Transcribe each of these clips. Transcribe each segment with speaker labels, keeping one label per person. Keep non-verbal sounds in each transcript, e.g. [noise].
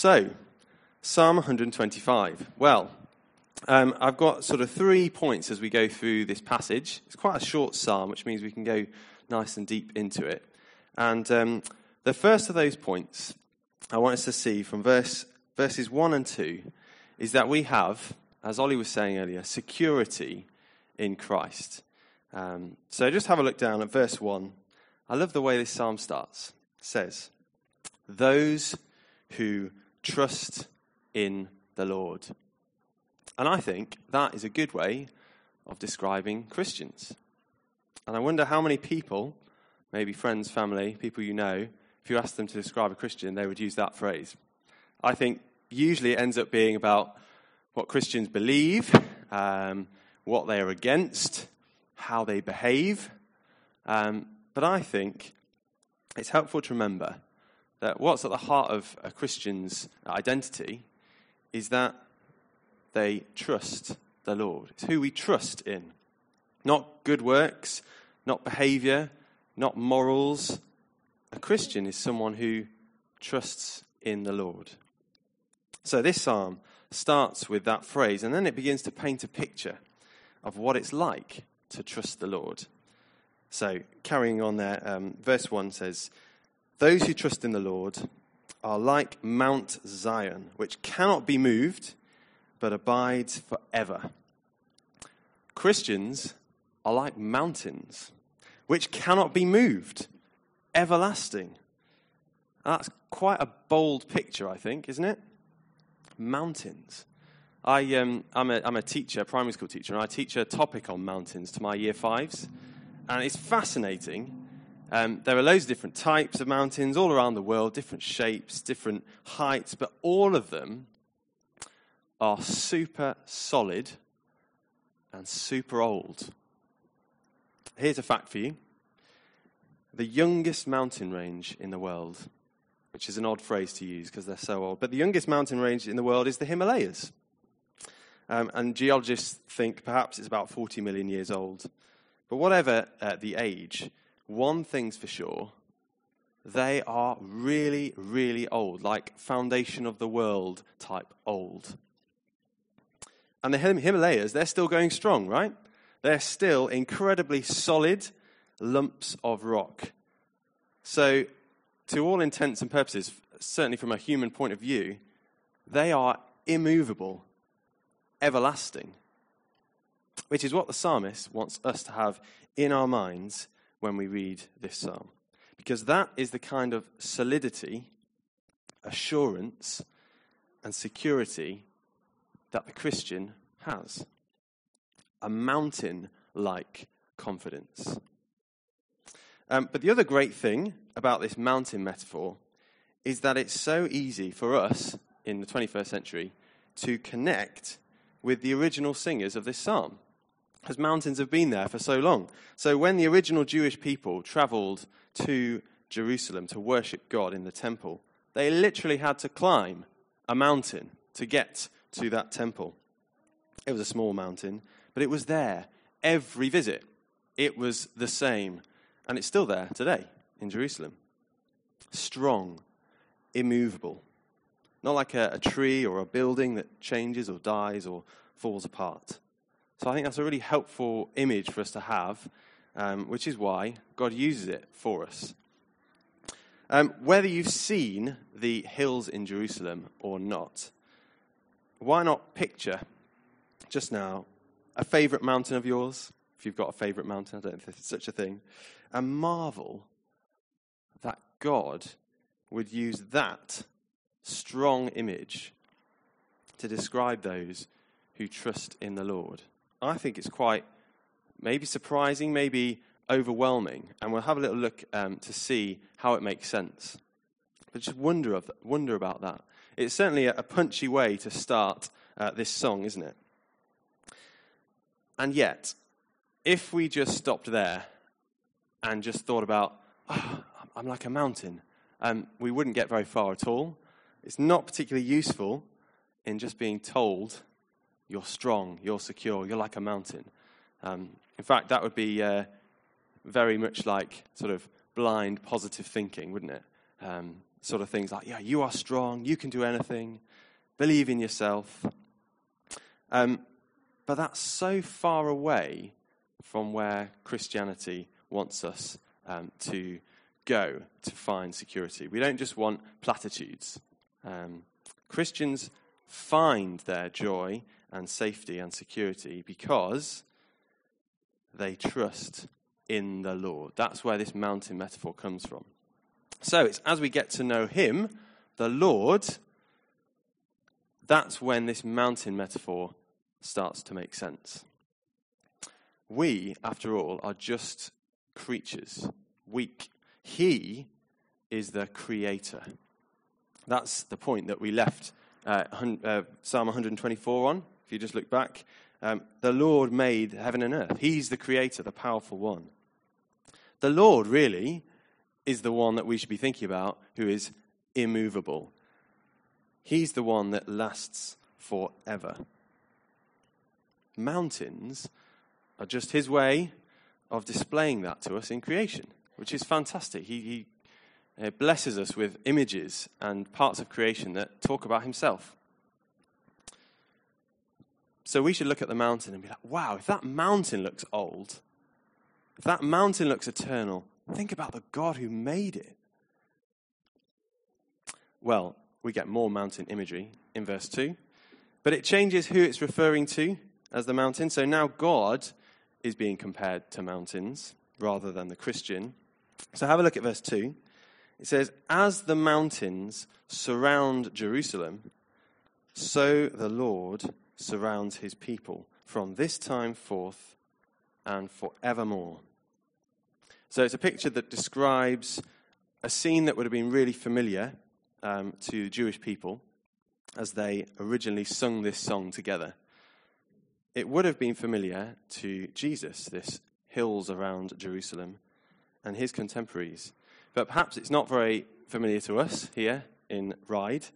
Speaker 1: So, Psalm 125. Well, um, I've got sort of three points as we go through this passage. It's quite a short psalm, which means we can go nice and deep into it. And um, the first of those points I want us to see from verse, verses 1 and 2 is that we have, as Ollie was saying earlier, security in Christ. Um, so just have a look down at verse 1. I love the way this psalm starts. It says, Those who trust in the Lord. And I think that is a good way of describing Christians. And I wonder how many people, maybe friends, family, people you know, if you ask them to describe a Christian, they would use that phrase. I think usually it ends up being about what Christians believe, um, what they are against, how they behave. Um, but I think it's helpful to remember that what's at the heart of a Christian's identity is that they trust the Lord. It's who we trust in. Not good works, not behavior, not morals. A Christian is someone who trusts in the Lord. So this psalm starts with that phrase, and then it begins to paint a picture of what it's like to trust the Lord. So, carrying on there, um, verse 1 says, Those who trust in the Lord are like Mount Zion, which cannot be moved, but abides forever. Christians are like mountains, which cannot be moved, everlasting. That's quite a bold picture, I think, isn't it? Mountains. I, um, I'm, a, I'm a teacher, a primary school teacher, and I teach a topic on mountains to my year fives. And it's fascinating. Um, there are loads of different types of mountains all around the world, different shapes, different heights, but all of them are super solid and super old. Here's a fact for you the youngest mountain range in the world, which is an odd phrase to use because they're so old, but the youngest mountain range in the world is the Himalayas. Um, and geologists think perhaps it's about 40 million years old. But whatever uh, the age, one thing's for sure they are really, really old, like foundation of the world type old. And the Himalayas, they're still going strong, right? They're still incredibly solid lumps of rock. So, to all intents and purposes, certainly from a human point of view, they are immovable, everlasting. Which is what the psalmist wants us to have in our minds when we read this psalm. Because that is the kind of solidity, assurance, and security that the Christian has a mountain like confidence. Um, but the other great thing about this mountain metaphor is that it's so easy for us in the 21st century to connect with the original singers of this psalm, because mountains have been there for so long. So when the original Jewish people traveled to Jerusalem to worship God in the temple, they literally had to climb a mountain to get to that temple. It was a small mountain, but it was there every visit. It was the same. And it's still there today in Jerusalem. Strong, immovable. Not like a, a tree or a building that changes or dies or falls apart. So I think that's a really helpful image for us to have, um, which is why God uses it for us. Um, whether you've seen the hills in Jerusalem or not, why not picture just now a favorite mountain of yours? If you've got a favorite mountain, I don't if there's such a thing. And marvel that God would use that strong image to describe those who trust in the Lord. I think it's quite maybe surprising, maybe overwhelming, and we'll have a little look um, to see how it makes sense. But just wonder, of, wonder about that. It's certainly a, punchy way to start uh, this song, isn't it? And yet, if we just stopped there and just thought about, oh, I'm like a mountain, um, we wouldn't get very far at all. It's not particularly useful in just being told you're strong, you're secure, you're like a mountain. Um, in fact, that would be uh, very much like sort of blind positive thinking, wouldn't it? Um, sort of things like, yeah, you are strong, you can do anything, believe in yourself. Um, but that's so far away from where Christianity wants us um, to go to find security. We don't just want platitudes. Um, Christians find their joy and safety and security because they trust in the Lord. That's where this mountain metaphor comes from. So it's as we get to know Him, the Lord, that's when this mountain metaphor starts to make sense. We, after all, are just creatures, weak. He is the creator. That's the point that we left uh, uh, Psalm 124 on. If you just look back, um, the Lord made heaven and earth. He's the creator, the powerful one. The Lord, really, is the one that we should be thinking about who is immovable. He's the one that lasts forever. Mountains are just his way of displaying that to us in creation, which is fantastic. He, he uh, blesses us with images and parts of creation that talk about himself. So we should look at the mountain and be like, wow, if that mountain looks old, if that mountain looks eternal, think about the God who made it. Well, we get more mountain imagery in verse 2, but it changes who it's referring to as the mountain. So now God is being compared to mountains rather than the Christian. So have a look at verse 2. It says, As the mountains surround Jerusalem, so the Lord surrounds his people from this time forth and forevermore. So it's a picture that describes a scene that would have been really familiar um, to Jewish people as they originally sung this song together. It would have been familiar to Jesus, this hills around Jerusalem, and his contemporaries. But perhaps it's not very familiar to us here in Ryde.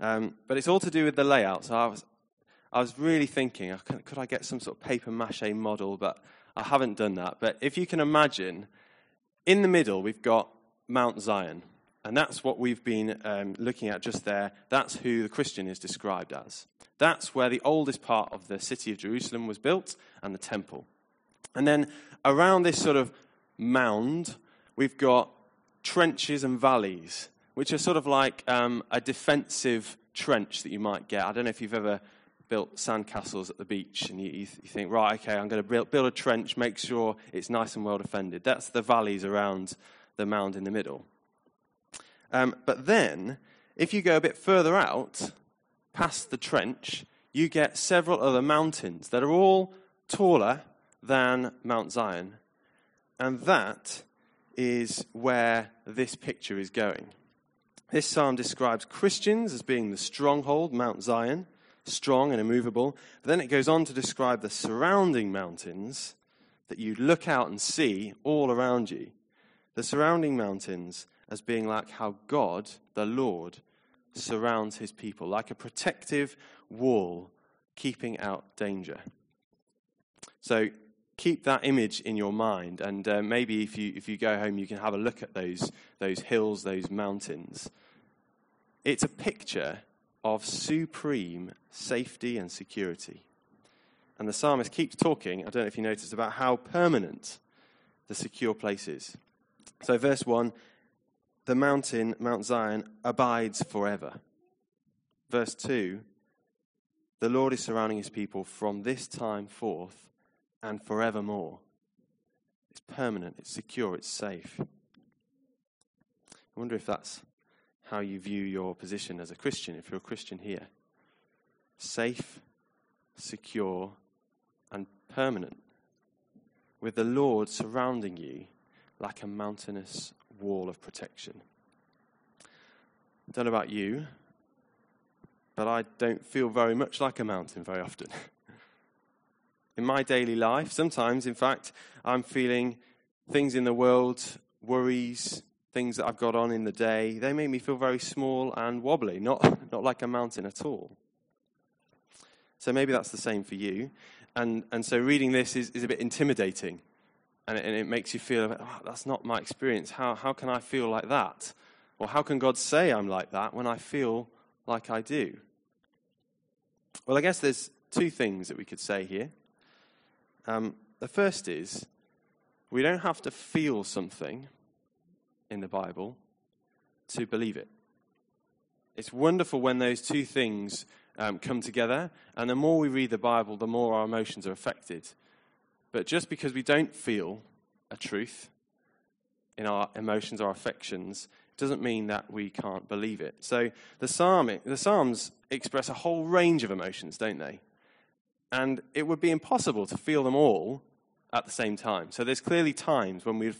Speaker 1: Um, but it's all to do with the layout. So I was, I was really thinking, could I get some sort of paper mache model? But I haven't done that. But if you can imagine, in the middle, we've got Mount Zion. And that's what we've been um, looking at just there. That's who the Christian is described as. That's where the oldest part of the city of Jerusalem was built and the temple. And then around this sort of mound, we've got trenches and valleys, which are sort of like um, a defensive trench that you might get. I don't know if you've ever built sandcastles at the beach and you, you, think, right, okay, I'm going to build, build a trench, make sure it's nice and well defended. That's the valleys around the mound in the middle. Um, but then, if you go a bit further out, past the trench, you get several other mountains that are all taller than Mount Zion. And that is where this picture is going. This psalm describes Christians as being the stronghold, Mount Zion, strong and immovable. But then it goes on to describe the surrounding mountains that you look out and see all around you. The surrounding mountains as being like how God, the Lord, surrounds his people, like a protective wall keeping out danger. So keep that image in your mind, and uh, maybe if you if you go home, you can have a look at those those hills, those mountains. It's a picture of supreme safety and security. And the psalmist keeps talking, I don't know if you noticed, about how permanent the secure place is. So, verse 1 the mountain, Mount Zion, abides forever. Verse 2 the Lord is surrounding his people from this time forth and forevermore. It's permanent, it's secure, it's safe. I wonder if that's how you view your position as a Christian, if you're a Christian here. Safe, secure, and permanent. With the Lord surrounding you like a mountainous wall of protection. I don't know about you, but I don't feel very much like a mountain very often. [laughs] in my daily life. Sometimes, in fact, I'm feeling things in the world, worries, things that I've got on in the day. They make me feel very small and wobbly, not, [laughs] not like a mountain at all. So maybe that's the same for you. And, and so reading this is, is a bit intimidating. And it, and it makes you feel, oh, that's not my experience. How, how can I feel like that? Or how can God say I'm like that when I feel like I do? Well, I guess there's two things that we could say here. Um, the first is we don't have to feel something in the Bible to believe it. It's wonderful when those two things um, come together, and the more we read the Bible, the more our emotions are affected. But just because we don't feel a truth in our emotions our affections doesn't mean that we can't believe it. So the, psalm, the Psalms express a whole range of emotions, don't they? And it would be impossible to feel them all at the same time. So there's clearly times when we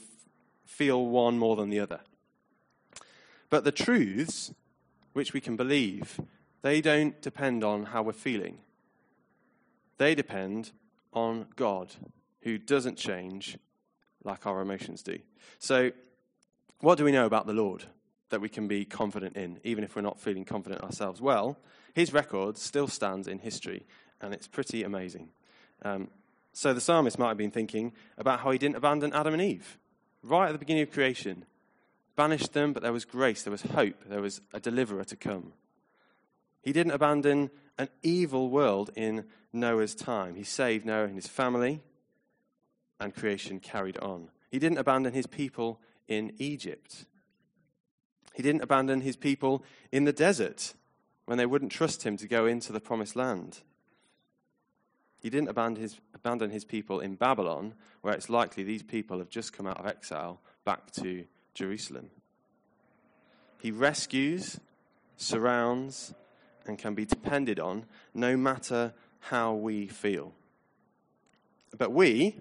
Speaker 1: feel one more than the other. But the truths which we can believe, they don't depend on how we're feeling. They depend on God, who doesn't change like our emotions do. So, what do we know about the Lord that we can be confident in, even if we're not feeling confident ourselves? Well, his record still stands in history, and it's pretty amazing. Um, so, the psalmist might have been thinking about how he didn't abandon Adam and Eve right at the beginning of creation. Banished them, but there was grace, there was hope, there was a deliverer to come. He didn't abandon an evil world in Noah's time. He saved Noah and his family, and creation carried on. He didn't abandon his people in Egypt. He didn't abandon his people in the desert when they wouldn't trust him to go into the promised land. He didn't abandon his, abandon his people in Babylon, where it's likely these people have just come out of exile back to Jerusalem. He rescues, surrounds, and can be depended on no matter how we feel. But we,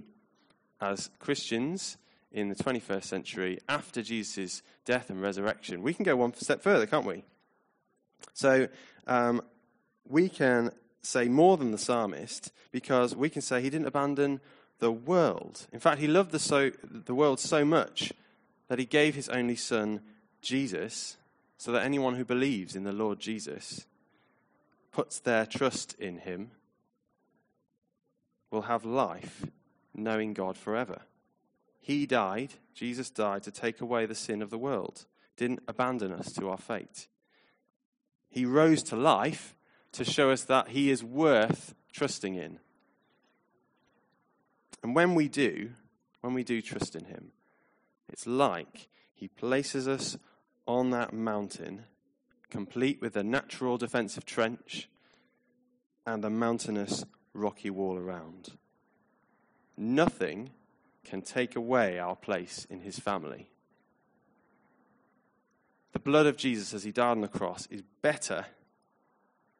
Speaker 1: as Christians in the 21st century, after Jesus' death and resurrection, we can go one step further, can't we? So um, we can say more than the psalmist because we can say he didn't abandon the world. In fact, he loved the, so, the world so much that he gave his only son, Jesus, so that anyone who believes in the Lord Jesus puts their trust in him will have life knowing God forever. He died, Jesus died to take away the sin of the world, didn't abandon us to our fate. He rose to life to show us that he is worth trusting in. And when we do, when we do trust in him, it's like he places us on that mountain, complete with a natural defensive trench and a mountainous rocky wall around. Nothing can take away our place in his family. The blood of Jesus as he died on the cross is better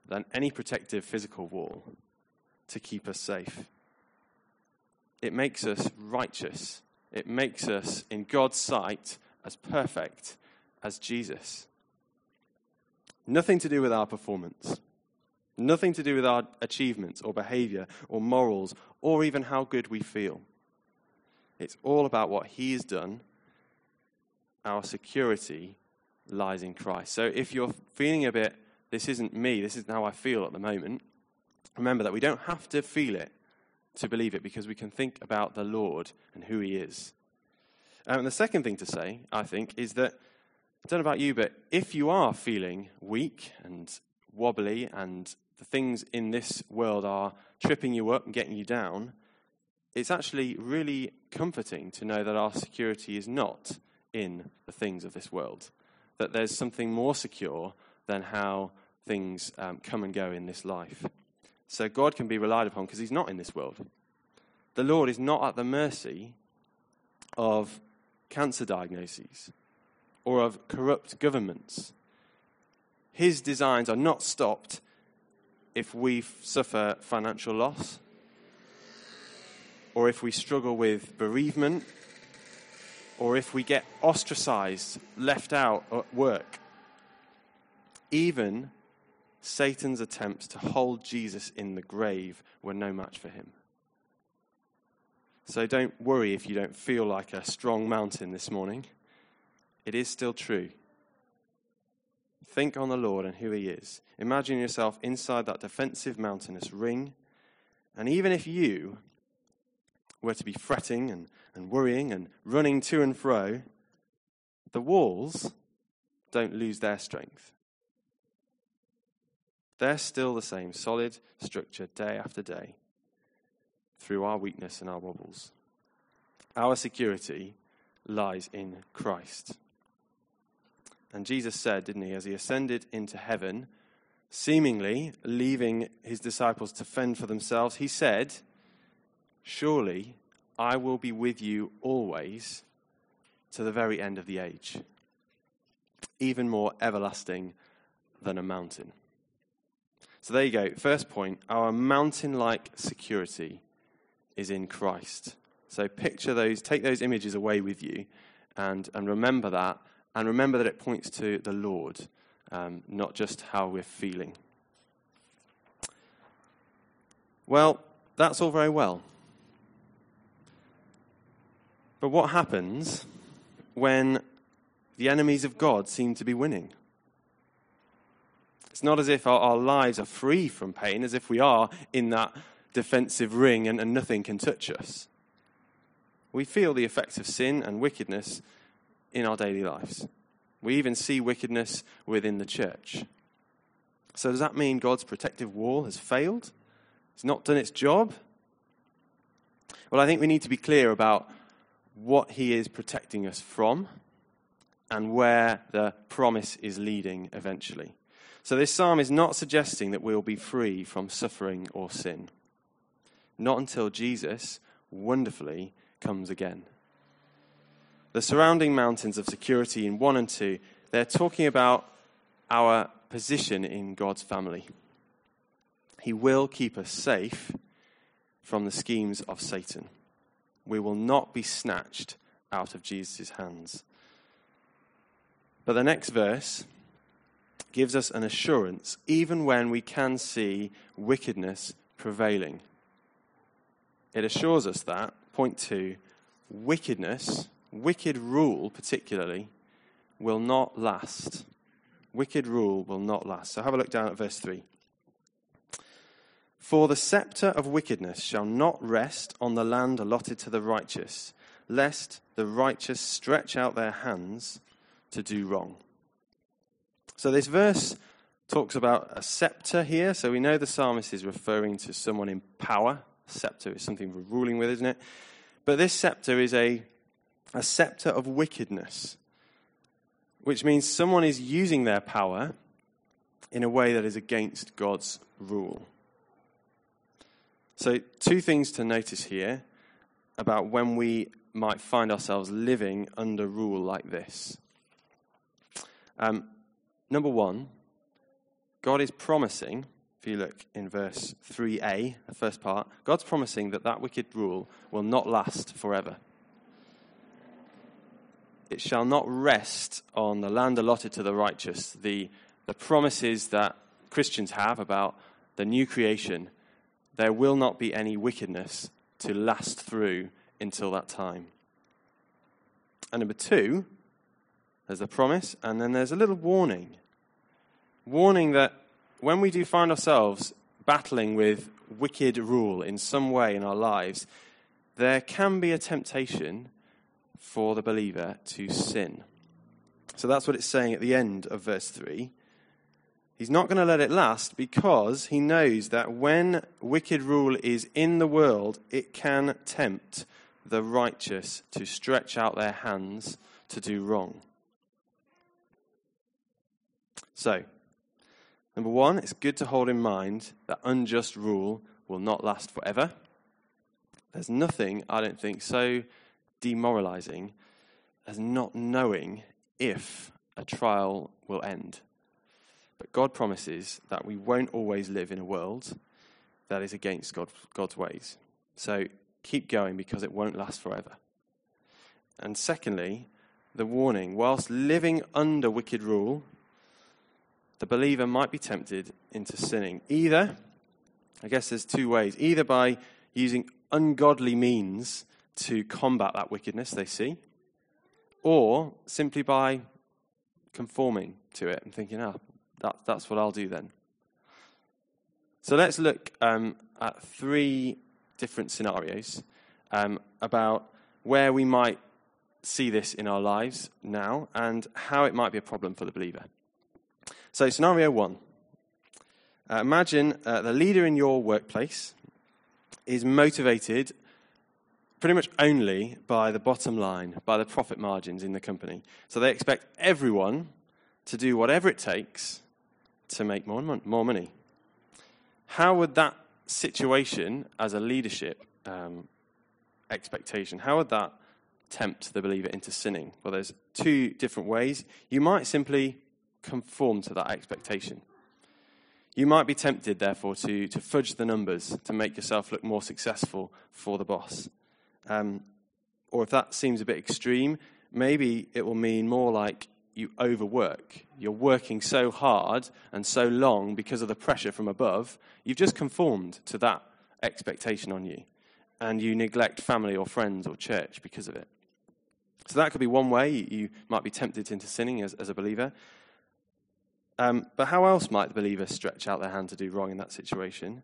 Speaker 1: than any protective physical wall to keep us safe. It makes us righteous. It makes us, in God's sight, as perfect as Jesus. Nothing to do with our performance. Nothing to do with our achievements or behavior or morals or even how good we feel. It's all about what He has done. Our security lies in Christ. So if you're feeling a bit, this isn't me, this isn't how I feel at the moment, remember that we don't have to feel it to believe it because we can think about the Lord and who He is. Um, and the second thing to say, I think, is that I don't know about you, but if you are feeling weak and wobbly and the things in this world are tripping you up and getting you down, it's actually really comforting to know that our security is not in the things of this world, that there's something more secure than how things um, come and go in this life. So God can be relied upon because He's not in this world. The Lord is not at the mercy of cancer diagnoses or of corrupt governments. His designs are not stopped if we suffer financial loss or if we struggle with bereavement or if we get ostracized, left out at work. Even Satan's attempts to hold Jesus in the grave were no match for him. So don't worry if you don't feel like a strong mountain this morning. It is still true. Think on the Lord and who He is. Imagine yourself inside that defensive mountainous ring. And even if you were to be fretting and, and worrying and running to and fro, the walls don't lose their strength. They're still the same solid structure day after day through our weakness and our wobbles. Our security lies in Christ. And Jesus said, didn't he, as he ascended into heaven, seemingly leaving his disciples to fend for themselves, he said, Surely I will be with you always to the very end of the age, even more everlasting than a mountain. So there you go. First point our mountain like security is in Christ. So picture those, take those images away with you and, and remember that. And remember that it points to the Lord, um, not just how we're feeling. Well, that's all very well. But what happens when the enemies of God seem to be winning? It's not as if our, our lives are free from pain, as if we are in that defensive ring and, and nothing can touch us. We feel the effects of sin and wickedness in our daily lives. We even see wickedness within the church. So, does that mean God's protective wall has failed? It's not done its job? Well, I think we need to be clear about what He is protecting us from and where the promise is leading eventually. So, this psalm is not suggesting that we'll be free from suffering or sin. Not until Jesus wonderfully comes again. The surrounding mountains of security in 1 and 2, they're talking about our position in God's family. He will keep us safe from the schemes of Satan. We will not be snatched out of Jesus' hands. But the next verse gives us an assurance, even when we can see wickedness prevailing. It assures us that, point two, wickedness, wicked rule particularly, will not last. Wicked rule will not last. So have a look down at verse 3. For the scepter of wickedness shall not rest on the land allotted to the righteous, lest the righteous stretch out their hands to do wrong. So this verse talks about a scepter here. So we know the psalmist is referring to someone in power, Scepter is something we're ruling with, isn't it? But this scepter is a, a scepter of wickedness, which means someone is using their power in a way that is against God's rule. So, two things to notice here about when we might find ourselves living under rule like this. Um, number one, God is promising if you look in verse 3a, the first part, God's promising that that wicked rule will not last forever. It shall not rest on the land allotted to the righteous. The, the promises that Christians have about the new creation, there will not be any wickedness to last through until that time. And number two, there's a promise, and then there's a little warning. Warning that when we do find ourselves battling with wicked rule in some way in our lives, there can be a temptation for the believer to sin. So that's what it's saying at the end of verse 3. He's not going to let it last because he knows that when wicked rule is in the world, it can tempt the righteous to stretch out their hands to do wrong. So, Number one, it's good to hold in mind that unjust rule will not last forever. There's nothing, I don't think, so demoralizing as not knowing if a trial will end. But God promises that we won't always live in a world that is against God, God's ways. So keep going because it won't last forever. And secondly, the warning whilst living under wicked rule, the believer might be tempted into sinning. Either, I guess there's two ways, either by using ungodly means to combat that wickedness they see, or simply by conforming to it and thinking, ah, that, that's what I'll do then. So let's look um, at three different scenarios um, about where we might see this in our lives now and how it might be a problem for the believer. So, scenario one uh, imagine uh, the leader in your workplace is motivated pretty much only by the bottom line, by the profit margins in the company. So they expect everyone to do whatever it takes to make more, mon- more money. How would that situation as a leadership um, expectation, how would that tempt the believer into sinning? Well, there's two different ways. You might simply conform to that expectation. You might be tempted, therefore, to, to fudge the numbers to make yourself look more successful for the boss. Um, or if that seems a bit extreme, maybe it will mean more like you overwork. You're working so hard and so long because of the pressure from above, you've just conformed to that expectation on you. And you neglect family or friends or church because of it. So that could be one way you might be tempted into sinning as, as a believer. Um, but how else might the believer stretch out their hand to do wrong in that situation?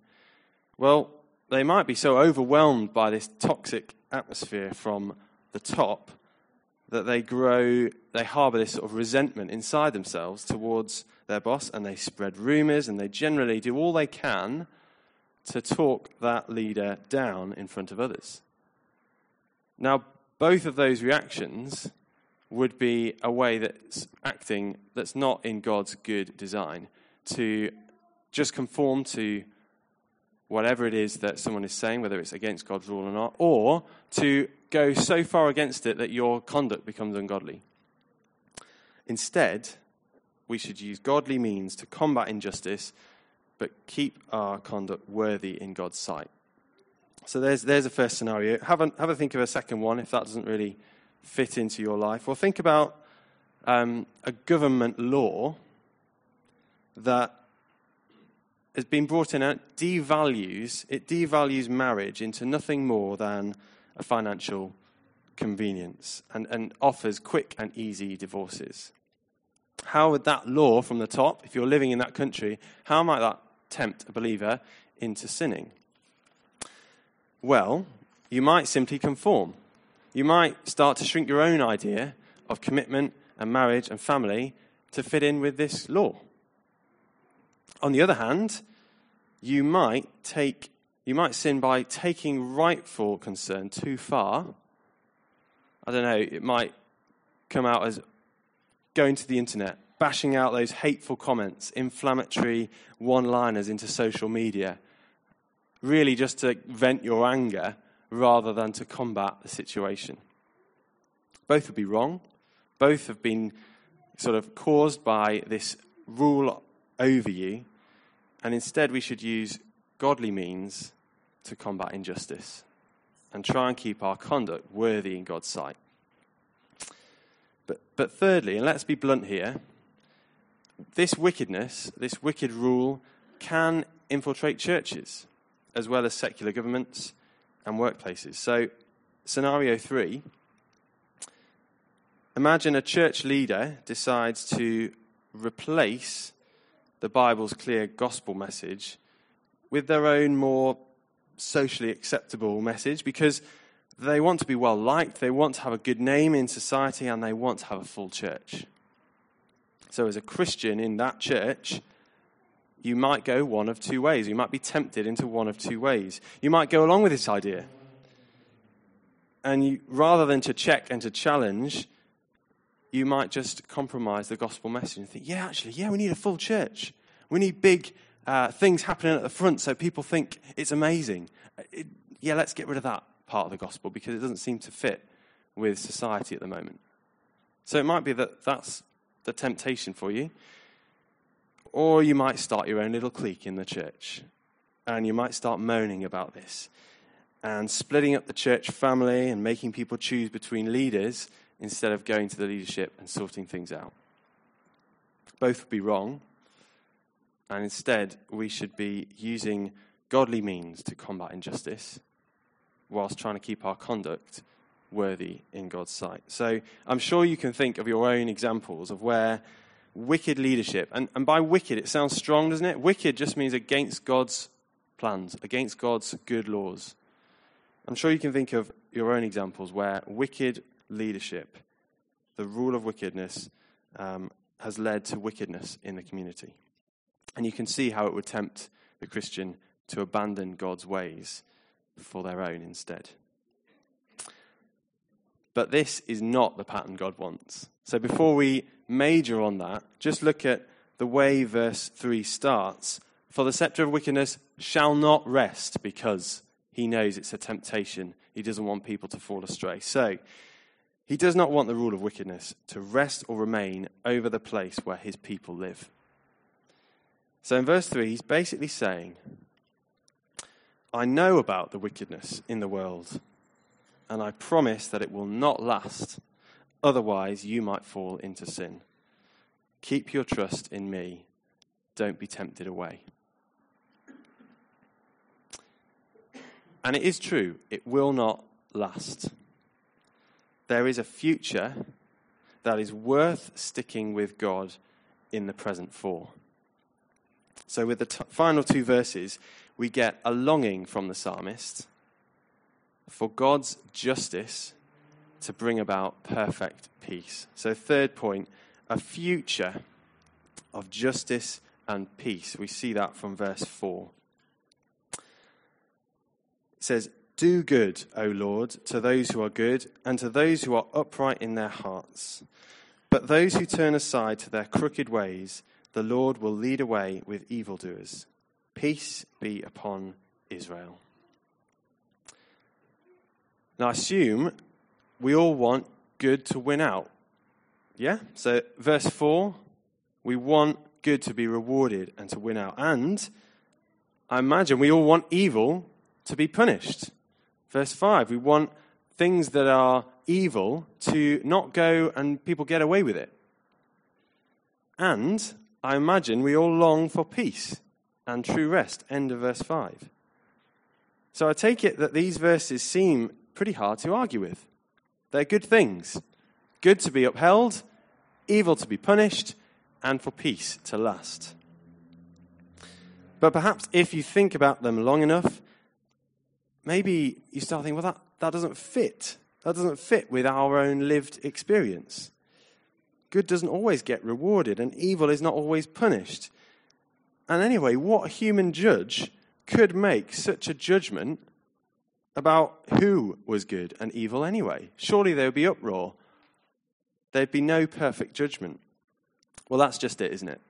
Speaker 1: Well, they might be so overwhelmed by this toxic atmosphere from the top that they grow, they harbor this sort of resentment inside themselves towards their boss, and they spread rumors, and they generally do all they can to talk that leader down in front of others. Now, both of those reactions would be a way that's acting that's not in God's good design to just conform to whatever it is that someone is saying, whether it's against God's rule or not, or to go so far against it that your conduct becomes ungodly. Instead, we should use godly means to combat injustice, but keep our conduct worthy in God's sight. So there's, there's a first scenario. Have a, have a think of a second one if that doesn't really fit into your life? Well, think about um, a government law that has been brought in and devalues it devalues marriage into nothing more than a financial convenience and, and offers quick and easy divorces. How would that law from the top, if you're living in that country, how might that tempt a believer into sinning? Well, you might simply conform you might start to shrink your own idea of commitment and marriage and family to fit in with this law. On the other hand, you might take you might sin by taking rightful concern too far. I don't know, it might come out as going to the internet, bashing out those hateful comments, inflammatory one liners into social media, really just to vent your anger rather than to combat the situation. Both would be wrong. Both have been sort of caused by this rule over you. And instead, we should use godly means to combat injustice and try and keep our conduct worthy in God's sight. But, but thirdly, and let's be blunt here, this wickedness, this wicked rule, can infiltrate churches as well as secular governments and workplaces. So, scenario three imagine a church leader decides to replace the Bible's clear gospel message with their own more socially acceptable message because they want to be well liked, they want to have a good name in society, and they want to have a full church. So, as a Christian in that church, you might go one of two ways. You might be tempted into one of two ways. You might go along with this idea. And you, rather than to check and to challenge, you might just compromise the gospel message and think, yeah, actually, yeah, we need a full church. We need big uh, things happening at the front so people think it's amazing. It, yeah, let's get rid of that part of the gospel because it doesn't seem to fit with society at the moment. So it might be that that's the temptation for you. Or you might start your own little clique in the church. And you might start moaning about this and splitting up the church family and making people choose between leaders instead of going to the leadership and sorting things out. Both would be wrong. And instead, we should be using godly means to combat injustice whilst trying to keep our conduct worthy in God's sight. So I'm sure you can think of your own examples of where wicked leadership. And, and by wicked, it sounds strong, doesn't it? Wicked just means against God's plans, against God's good laws. I'm sure you can think of your own examples where wicked leadership, the rule of wickedness, um, has led to wickedness in the community. And you can see how it would tempt the Christian to abandon God's ways for their own instead. But this is not the pattern God wants. So before we major on that, just look at the way verse 3 starts. For the scepter of wickedness shall not rest because he knows it's a temptation. He doesn't want people to fall astray. So, he does not want the rule of wickedness to rest or remain over the place where his people live. So, in verse 3, he's basically saying, I know about the wickedness in the world, and I promise that it will not last. Otherwise, you might fall into sin. Keep your trust in me. Don't be tempted away. And it is true, it will not last. There is a future that is worth sticking with God in the present for. So, with the t- final two verses, we get a longing from the psalmist for God's justice to bring about perfect peace. So, third point, a future of justice and peace. We see that from verse 4. It says, Do good, O Lord, to those who are good, and to those who are upright in their hearts. But those who turn aside to their crooked ways, the Lord will lead away with evildoers. Peace be upon Israel. Now, I assume we all want good to win out. Yeah? So, verse 4, we want good to be rewarded and to win out. And I imagine we all want evil to be punished. Verse 5, we want things that are evil to not go and people get away with it. And I imagine we all long for peace and true rest. End of verse 5. So I take it that these verses seem pretty hard to argue with. They're good things good to be upheld, evil to be punished, and for peace to last. But perhaps if you think about them long enough, maybe you start thinking, well, that, that doesn't fit. That doesn't fit with our own lived experience. Good doesn't always get rewarded, and evil is not always punished. And anyway, what human judge could make such a judgment about who was good and evil anyway? Surely there would be uproar there'd be no perfect judgment. Well, that's just it, isn't it?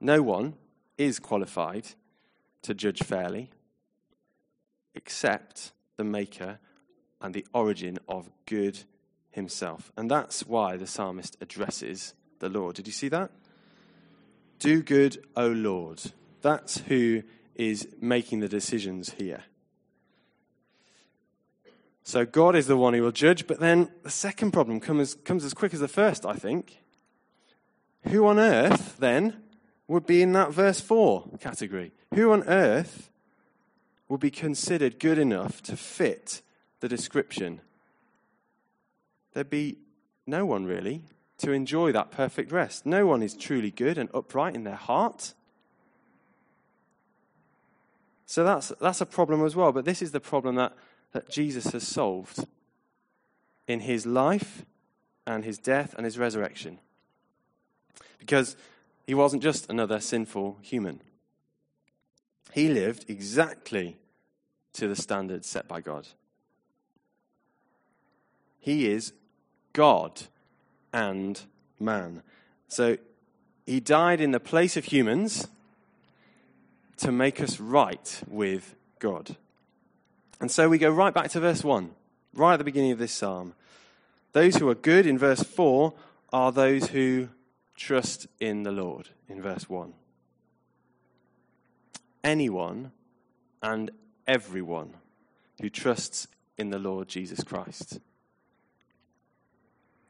Speaker 1: No one is qualified to judge fairly except the maker and the origin of good himself. And that's why the psalmist addresses the Lord. Did you see that? Do good, O Lord. That's who is making the decisions here. So God is the one who will judge. But then the second problem comes, comes as quick as the first, I think. Who on earth, then, would be in that verse 4 category? Who on earth would be considered good enough to fit the description? There'd be no one really to enjoy that perfect rest. No one is truly good and upright in their heart. So that's, that's a problem as well. But this is the problem that that Jesus has solved in his life and his death and his resurrection. Because he wasn't just another sinful human, he lived exactly to the standards set by God. He is God and man. So he died in the place of humans to make us right with God. And so we go right back to verse 1, right at the beginning of this psalm. Those who are good in verse 4 are those who trust in the Lord in verse 1. Anyone and everyone who trusts in the Lord Jesus Christ.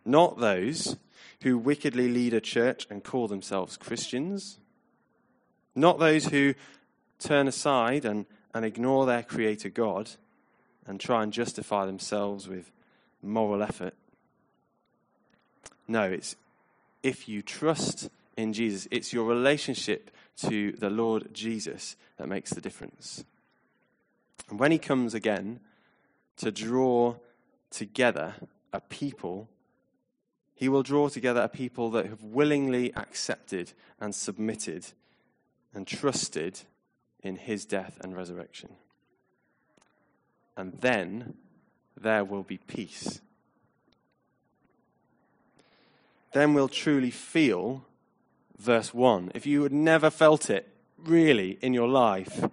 Speaker 1: Not those who wickedly lead a church and call themselves Christians. Not those who turn aside and and ignore their Creator God and try and justify themselves with moral effort. No, it's if you trust in Jesus, it's your relationship to the Lord Jesus that makes the difference. And when He comes again to draw together a people. He will draw together a people that have willingly accepted and submitted and trusted in his death and resurrection. And then there will be peace. Then we'll truly feel verse 1. If you had never felt it really in your life,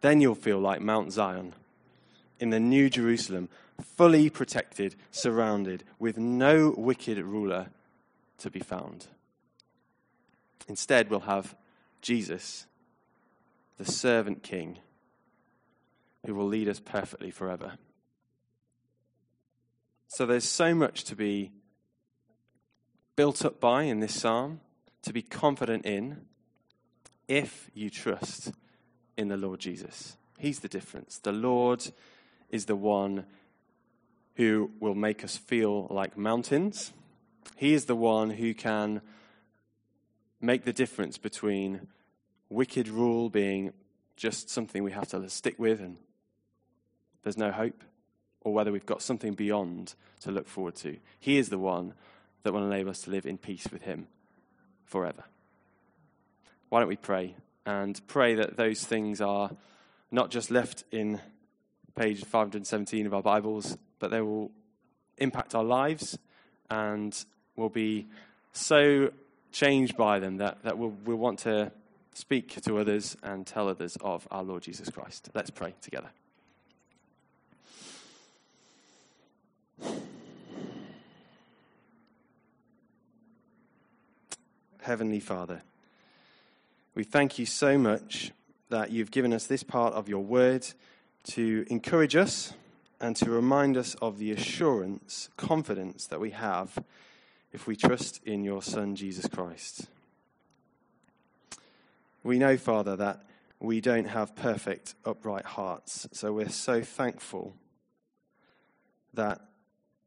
Speaker 1: then you'll feel like Mount Zion in the New Jerusalem, fully protected, surrounded, with no wicked ruler to be found. Instead, we'll have Jesus, the servant king, who will lead us perfectly forever. So there's so much to be built up by in this psalm, to be confident in, if you trust in the Lord Jesus. He's the difference. The Lord is the one who will make us feel like mountains. He is the one who can make the difference between wicked rule being just something we have to stick with and there's no hope, or whether we've got something beyond to look forward to. He is the one that will enable us to live in peace with Him forever. Why don't we pray and pray that those things are not just left in page 517 of our Bibles, but they will impact our lives and will be so changed by them that, that we'll, we'll want to speak to others and tell others of our Lord Jesus Christ. Let's pray together. Heavenly Father, we thank you so much that you've given us this part of your word to encourage us and to remind us of the assurance, confidence that we have if we trust in your Son, Jesus Christ. We know, Father, that we don't have perfect, upright hearts, so we're so thankful that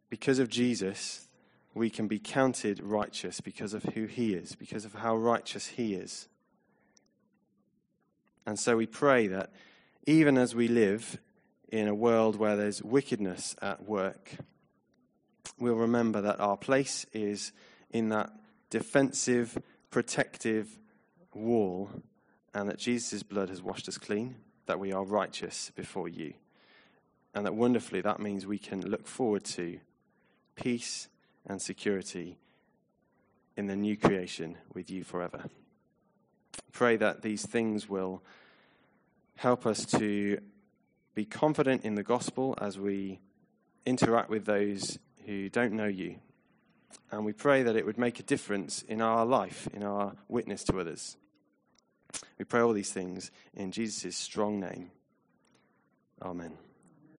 Speaker 1: because of Jesus, we can be counted righteous because of who he is, because of how righteous he is. And so we pray that even as we live in a world where there's wickedness at work, we'll remember that our place is in that defensive, protective wall, and that Jesus' blood has washed us clean, that we are righteous before you. And that wonderfully, that means we can look forward to peace and security in the new creation with you forever. Pray that these things will help us to be confident in the gospel as we interact with those who don't know you. And we pray that it would make a difference in our life, in our witness to others. We pray all these things in Jesus' strong name. Amen.